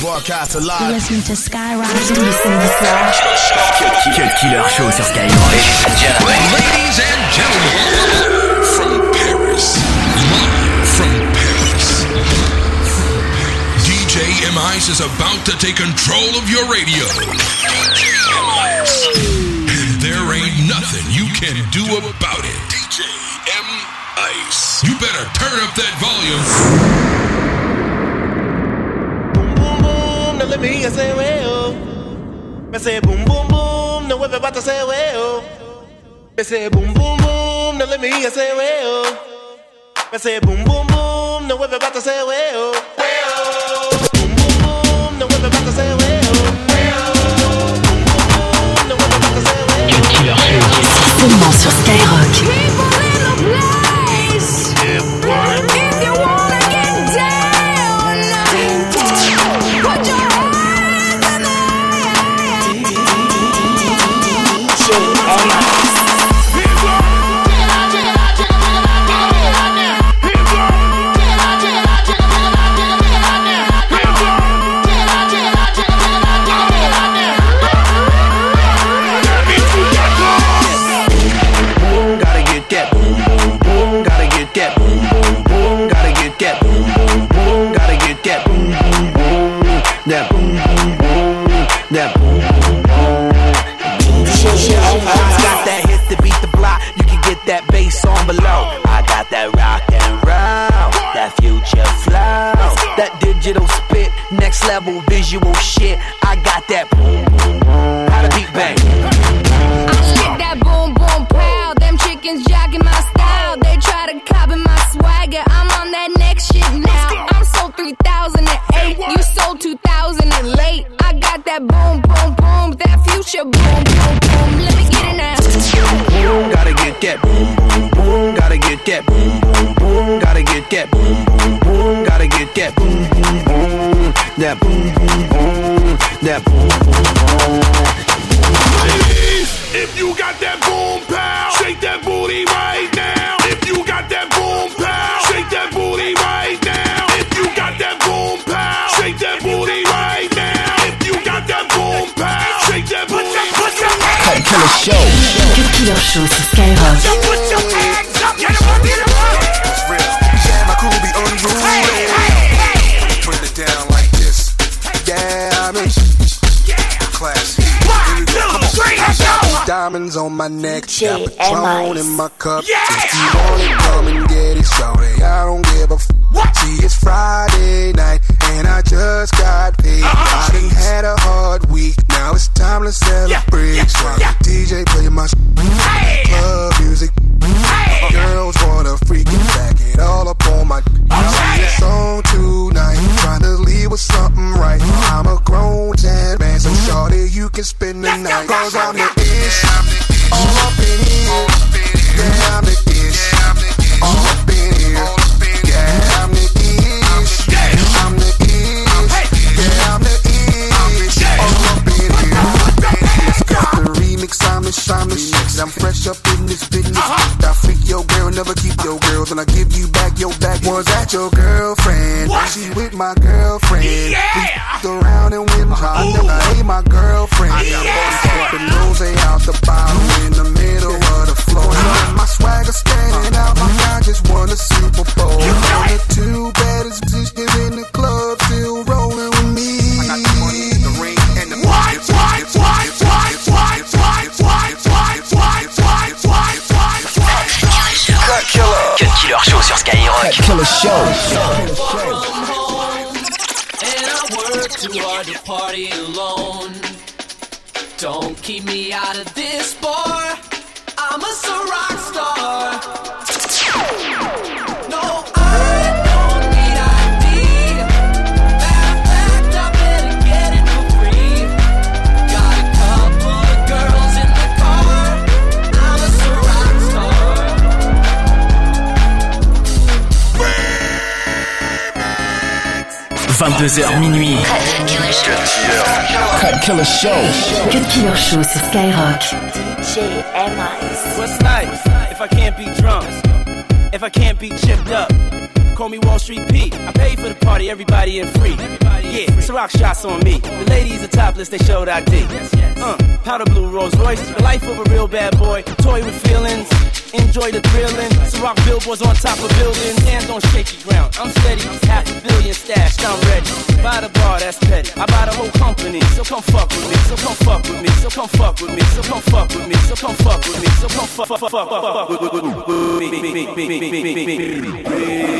Broadcast live. You're listening to Skyrock tous les samedis Cut Killer Show sur Skyrock. Ladies and gentlemen, from Paris, live from Paris, DJ M Ice is about to take control of your radio. DJ M Ice. And there ain't nothing you can do about it. DJ M Ice. You better turn up that volume. Let me you say, well. Me say, boom, boom, boom, now everybody say, well. Me say, boom, boom, boom, now let me you say, well. Me say, boom, boom, boom, now everybody say, well. Well. Boom, boom, boom, now everybody say, well. Well. Boom, boom, boom, now everybody say, well. Seulement sur Skyrock. Gotta get that boom, boom, boom, that boom, boom, boom, that boom, boom, boom. If you got that boom pow, shake that booty right now. If you got that boom pow, shake that booty right now. If you got that boom pow, shake that booty right now. If you got that boom pow, shake that booty. Put your Cut Killer Show. Cut Killer Show sur Skyrock. Diamonds on my neck, got Patron in my cup. Yeah. If you want it, come and get it, shorty. I don't give a f- What? See, girlfriend. What? She with my girlfriend. Yeah. We around and went I never hate my girlfriend. Yeah. The nose out the bottom in the middle of the floor. And my swagger standing out. My guy just won a Super Bowl. You know it. the two baddest bitches in the Killer Show. And I work too hard to party alone. Don't keep me out of this bar. I'm a rock star. 22h minuit. Cut Killer Show. Cut Killer Show sur Skyrock. DJ M.I. What's life if I can't be drunk? If I can't be chipped up? Call me Wall Street Pete. I pay for the party, everybody in free. Yeah, Ciroc shots on me. The ladies are topless, they showed ID. Uh, powder blue Rolls Royce, the life of a real bad boy. Toy with feelings, enjoy the thrilling. Ciroc billboards on top of buildings, hands on shaky ground. I'm steady, half a billion stashed, I'm ready. Buy the bar, that's petty. I buy the whole company, so come fuck with me, so come fuck with me, so come fuck with me, so come fuck with me, so come fuck with me, so come fuck fuck fuck fuck with me, me, me, me, me, me, me, me, me,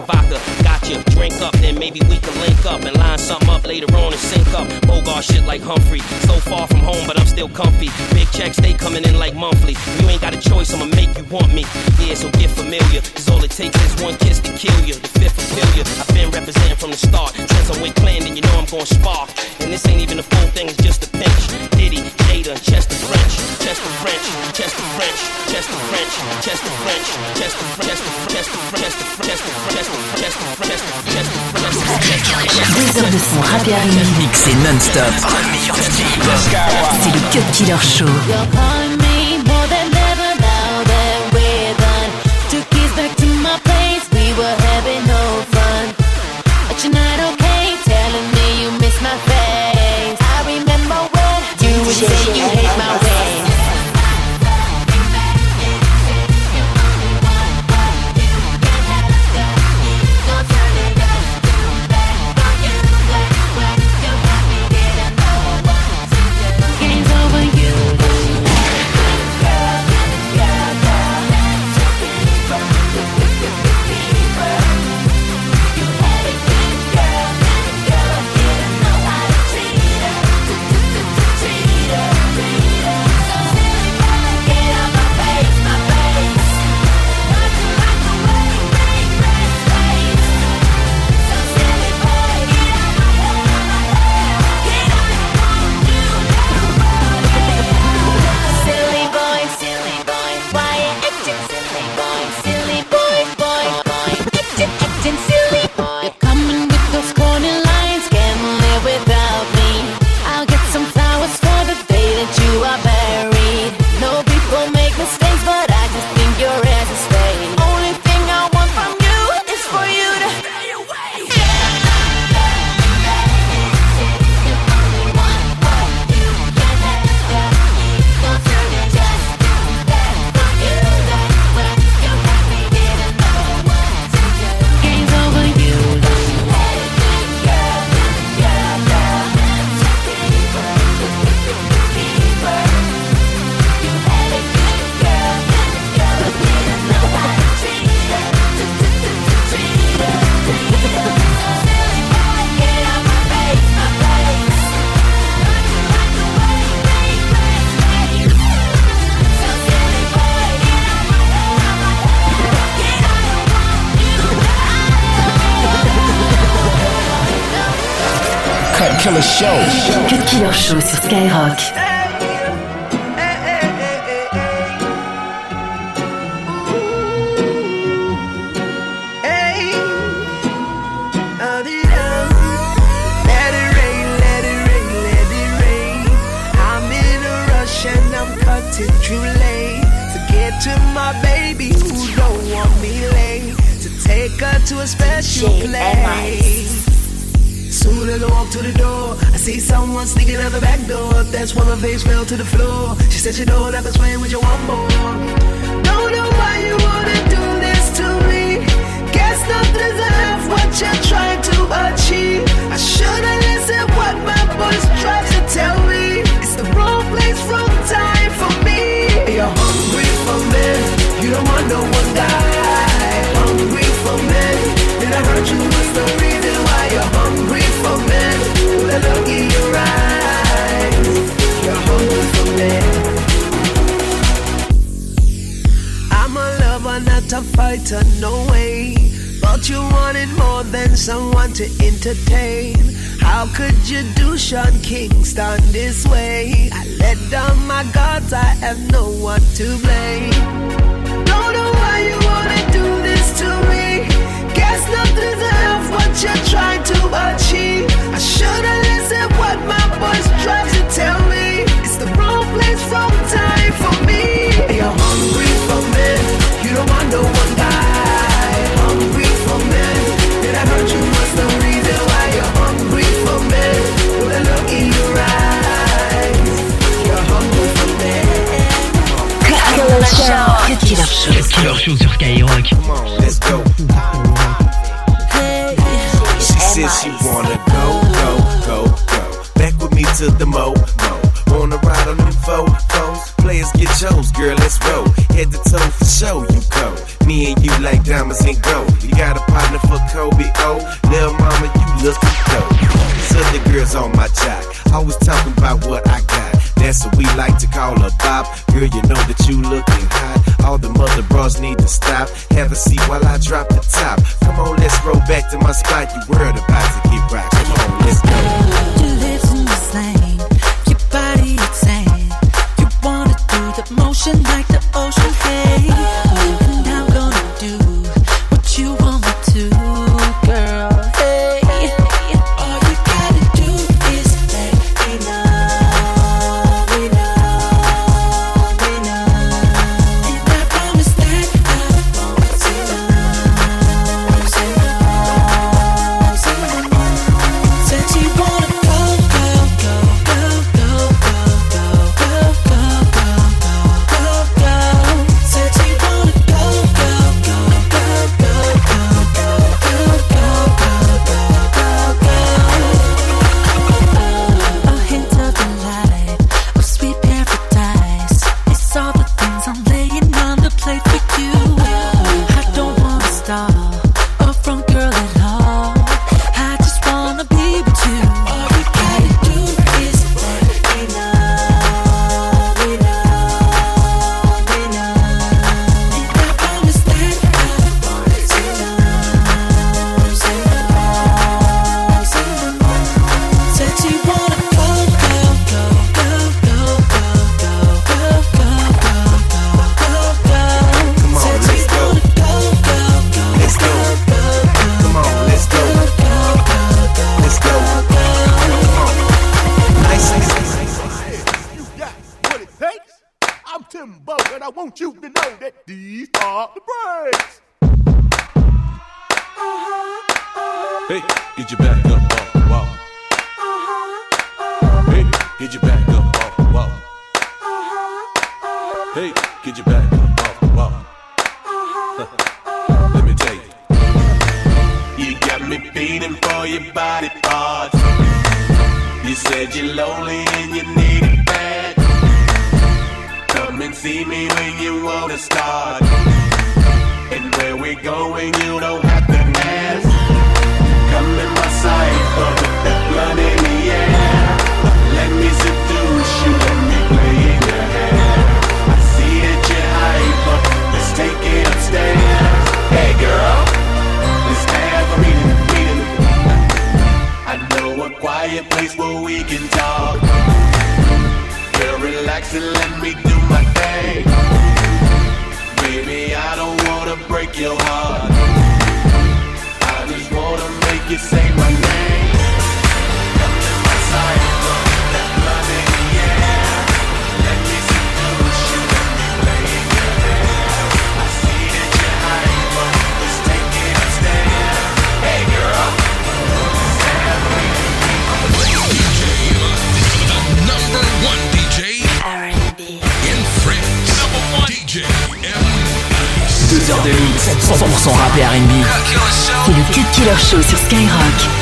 best vodka. Got you, drink up, then maybe we can link up and line something up later on and sync up. Bogart shit like Humphrey. So far from home, but I'm still comfy. Big checks, they coming in like monthly. You ain't got a choice, I'ma make you want me. Yeah, so get familiar, cause all it takes is one kiss to kill you. The fifth will you. I've been representing from the start. Since I went clan, then you know I'm gonna spark. And this ain't even a full thing, it's just a pinch. Diddy, Jada, Chester French, Chester French, Chester French, Chester French, Chester French, Chester French, Chester French, Chester French, Chester French, Chester French, Chester French, Chester French, Deux heures de son rap et R&B. Mixé non-stop. C'est le Cut Killer Show. Rush and I'm cutting through lane to get to my baby who don't want me late. To take her to a special place. Soon as I walk to the door, I see someone sneaking out the back door. That's when my face fell to the floor. She said she don't have to swing with you one more. Don't know why you wanna do this to me. Guess nothing's half what you're trying to achieve. I should've listened what my voice tries to tell me. It's the wrong place, wrong time entertain. How could you do Sean Kingston this way? I let down my guards, I have no one to blame. Don't know why you wanna do this to me. Guess not deserve what you're trying to achieve. I should've listened what my voice tried to tell me. It's the wrong place for me. like to call her Bob. Girl, you know that you looking hot. All the mother bras need to stop. Have a seat while I drop the top. Come on, let's roll back to my spot. You worried about to get rocked. Come on, let's go. See me when you wanna start. And where we going, you don't have to ask. Come in my cipher with that blood in the air. Let me seduce you, let me play in your hair. I see that you're hyper, let's take it upstairs. Hey girl, let's have a meeting, meeting. I know a quiet place where we can talk relax and let me do my thing. Baby, I don't wanna break your heart. I just wanna make you say my name. leur show sur Skyrock.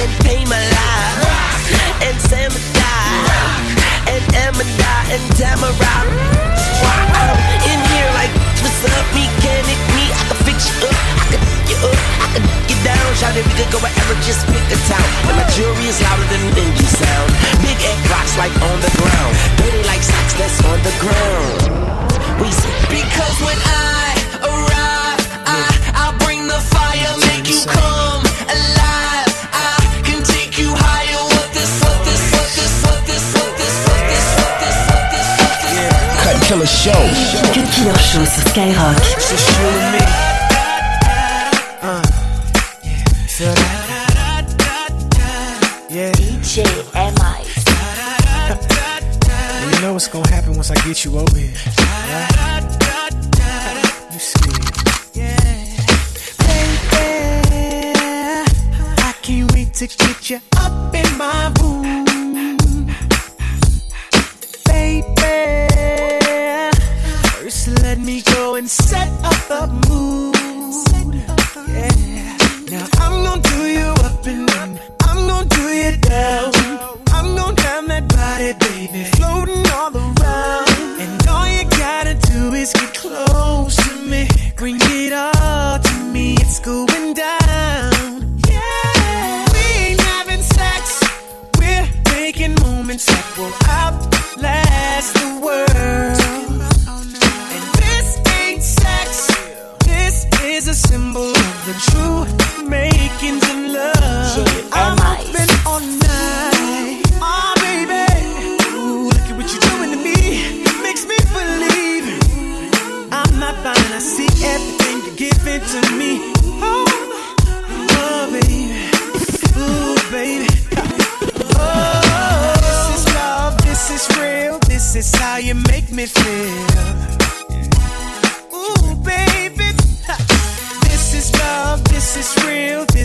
and pay my life and and and Why I'm in here like what's up, mechanic me? I can fix you up, I can you up, I can get down. Shout we could go wherever, just pick a town. And my jewelry is louder than engine sound. Big egg rocks like on the ground, dirty like socks that's on the ground. We see. because when I arrive, I I bring the fire, make you come. Killer Show. Cut Killer Show sur Skyrock. It's true to me. Uh, yeah. Feel that? Yeah. DJ M.I.C. You know what's gonna happen once I get you over here. Right? You see. Baby, I can't wait to get you up in my room. Baby, first let me go and set up the mood.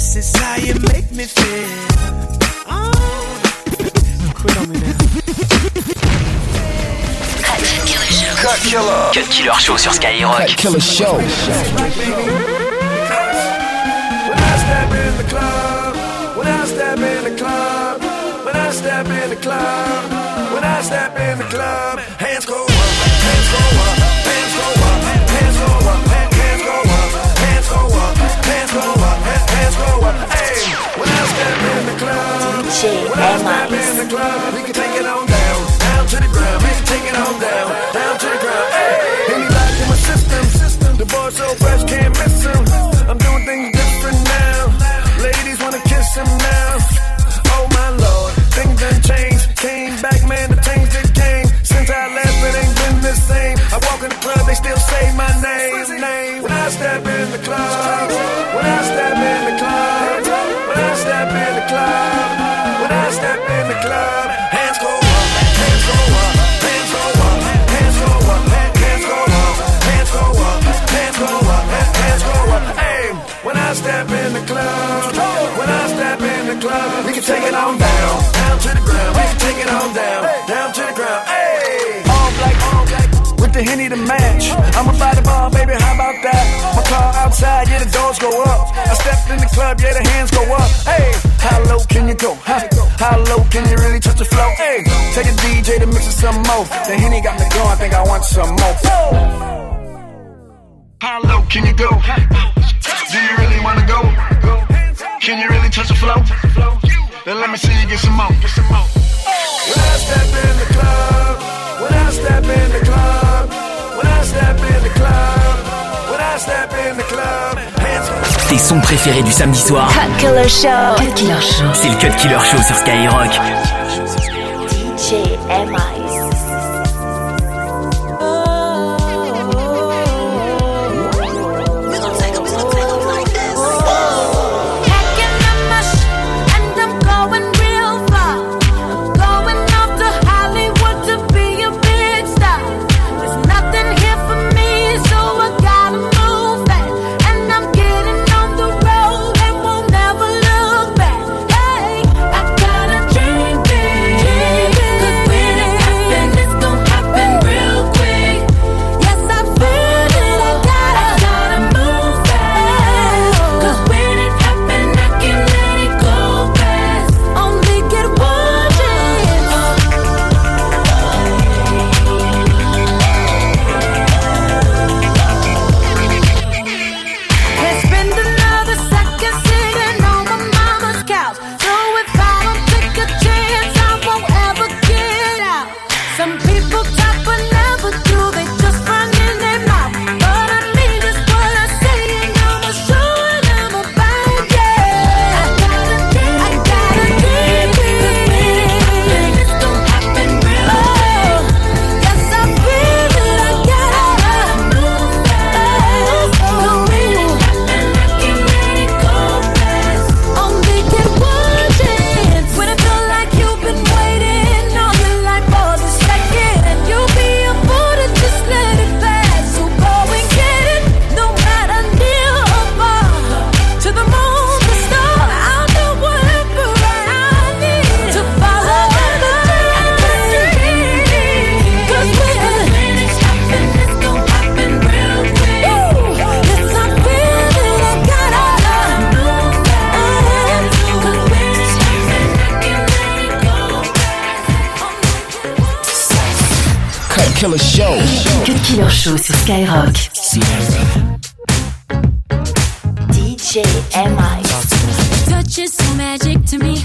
This is how you make me feel. Oh. Quit on me now. Cut Killer. Cut Killer Show sur Skyrock. Cut Killer Show. When I step in the club, when I step in the club, when I step in the club, when I step in the club, hands go hands. Hey, when I step in the club, when I step in the club, we can take it on down, down to the ground, we can take it on down, down to the ground. Hey, anybody in my system, the boys so fresh can't miss 'em. I'm doing things different now. Ladies wanna kiss him now. Oh my lord, things done changed. Came back, man, the change that came. Since I left, it ain't been the same. I walk in the club, they still say my name. name. When I step in the club, I step in the club, hands go up, hands go up, hands go up, hands go up, hands go up, hands go up, hands go up, hands go up. Hey, when I step in the club, when I step in the club, we can take it on down, down to the ground. We can take it on down, down to the ground. Hey, all black, with the henny to match. I'm a body ball, baby. How about that? My car outside, yeah, the doors go up. I stepped in the club, yeah, the hands go up. Hey, how low can you go? Huh? Can you really touch the flow? Hey, take a DJ to mix it some more. The henny got me going, I think I want some more. How low can you go? Do you really wanna go? Can you really touch the flow? Then let me see you get some more. When I step in the club, when I step in the club, when I step in the club, Tes sons préférés du samedi soir, Cut Killer Show. Cut Killer Show. c'est le Cut Killer Show sur Skyrock. DJ M.I.C. show sur Skyrock. DJ MI. Touch is so magic to me.